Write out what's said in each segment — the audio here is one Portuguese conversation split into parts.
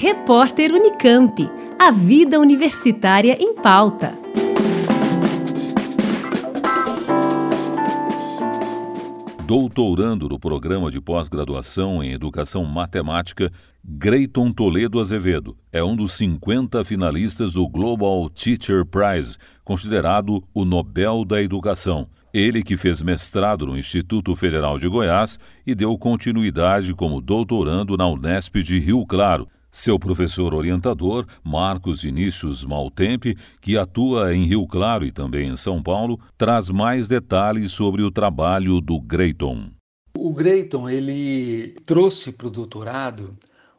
Repórter Unicamp. A vida universitária em pauta. Doutorando no programa de pós-graduação em Educação Matemática, Greiton Toledo Azevedo é um dos 50 finalistas do Global Teacher Prize, considerado o Nobel da Educação. Ele que fez mestrado no Instituto Federal de Goiás e deu continuidade como doutorando na Unesp de Rio Claro. Seu professor orientador, Marcos Vinícius Maltempe, que atua em Rio Claro e também em São Paulo, traz mais detalhes sobre o trabalho do Greiton. O Greiton ele trouxe para o doutorado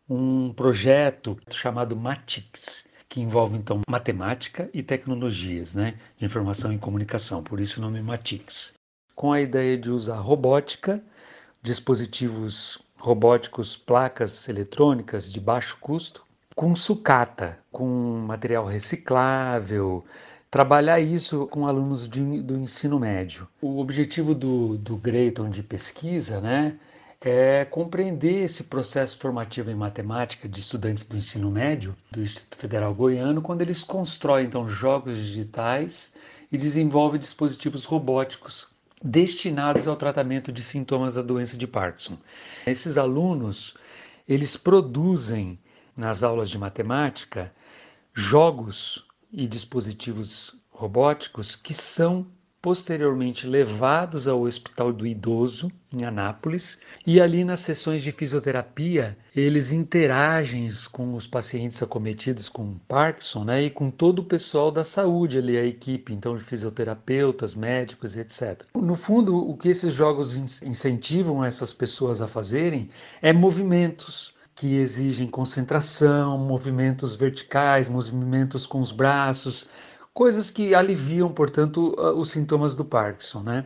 um projeto chamado Matix, que envolve então matemática e tecnologias, né, de informação e comunicação, por isso o nome Matix, com a ideia de usar robótica, dispositivos robóticos, placas eletrônicas de baixo custo, com sucata, com material reciclável, trabalhar isso com alunos de, do ensino médio. O objetivo do, do Greyton de pesquisa, né, é compreender esse processo formativo em matemática de estudantes do ensino médio do Instituto Federal Goiano, quando eles constroem então jogos digitais e desenvolvem dispositivos robóticos destinados ao tratamento de sintomas da doença de Parkinson. Esses alunos, eles produzem nas aulas de matemática jogos e dispositivos robóticos que são posteriormente levados ao Hospital do Idoso, em Anápolis, e ali nas sessões de fisioterapia, eles interagem com os pacientes acometidos com Parkinson né, e com todo o pessoal da saúde ali, a equipe, então, de fisioterapeutas, médicos, etc. No fundo, o que esses jogos incentivam essas pessoas a fazerem é movimentos, que exigem concentração, movimentos verticais, movimentos com os braços, coisas que aliviam, portanto, os sintomas do Parkinson, né?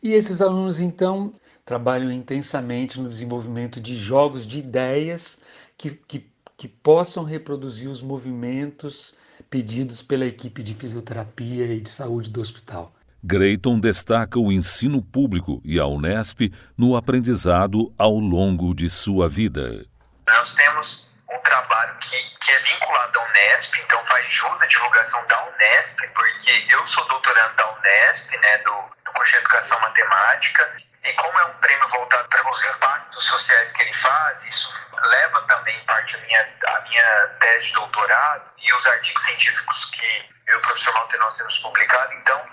E esses alunos, então, trabalham intensamente no desenvolvimento de jogos de ideias que, que, que possam reproduzir os movimentos pedidos pela equipe de fisioterapia e de saúde do hospital. Greiton destaca o ensino público e a Unesp no aprendizado ao longo de sua vida. Nós temos um trabalho que, que é vinculado à Unesp, então faz jus à divulgação da Unesp, porque eu sou doutorando da Unesp, né, do, do curso de Educação Matemática, e como é um prêmio voltado para os impactos sociais que ele faz, isso leva também parte da minha, a minha tese de doutorado e os artigos científicos que eu e o professor Maltenão temos publicado, então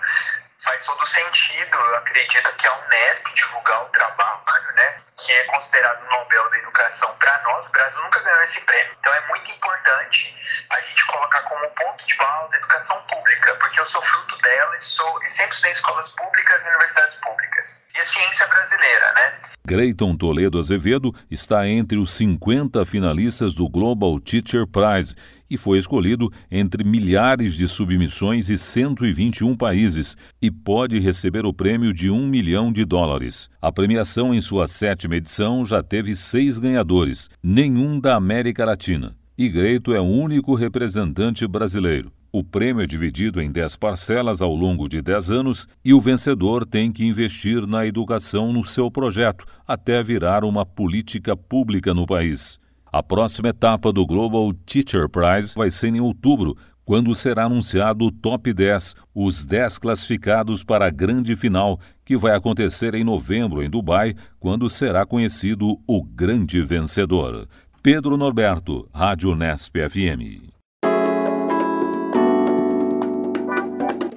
faz todo sentido, eu acredito que a Unesp divulgar o trabalho, né, que é considerado Nobel Para nós, o Brasil nunca ganhou esse prêmio. Então é muito importante a gente colocar como ponto de pauta a educação pública, porque eu sou fruto dela e, sou, e sempre estudei em escolas públicas e universidades públicas. E a ciência brasileira, né? Greiton Toledo Azevedo está entre os 50 finalistas do Global Teacher Prize e foi escolhido entre milhares de submissões e 121 países e pode receber o prêmio de um milhão de dólares. A premiação, em sua sétima edição, já teve seis ganhadores, nenhum da América Latina. E Greito é o único representante brasileiro. O prêmio é dividido em 10 parcelas ao longo de 10 anos e o vencedor tem que investir na educação no seu projeto até virar uma política pública no país. A próxima etapa do Global Teacher Prize vai ser em outubro, quando será anunciado o top 10, os 10 classificados para a grande final, que vai acontecer em novembro em Dubai, quando será conhecido o grande vencedor. Pedro Norberto, Rádio Nesp FM.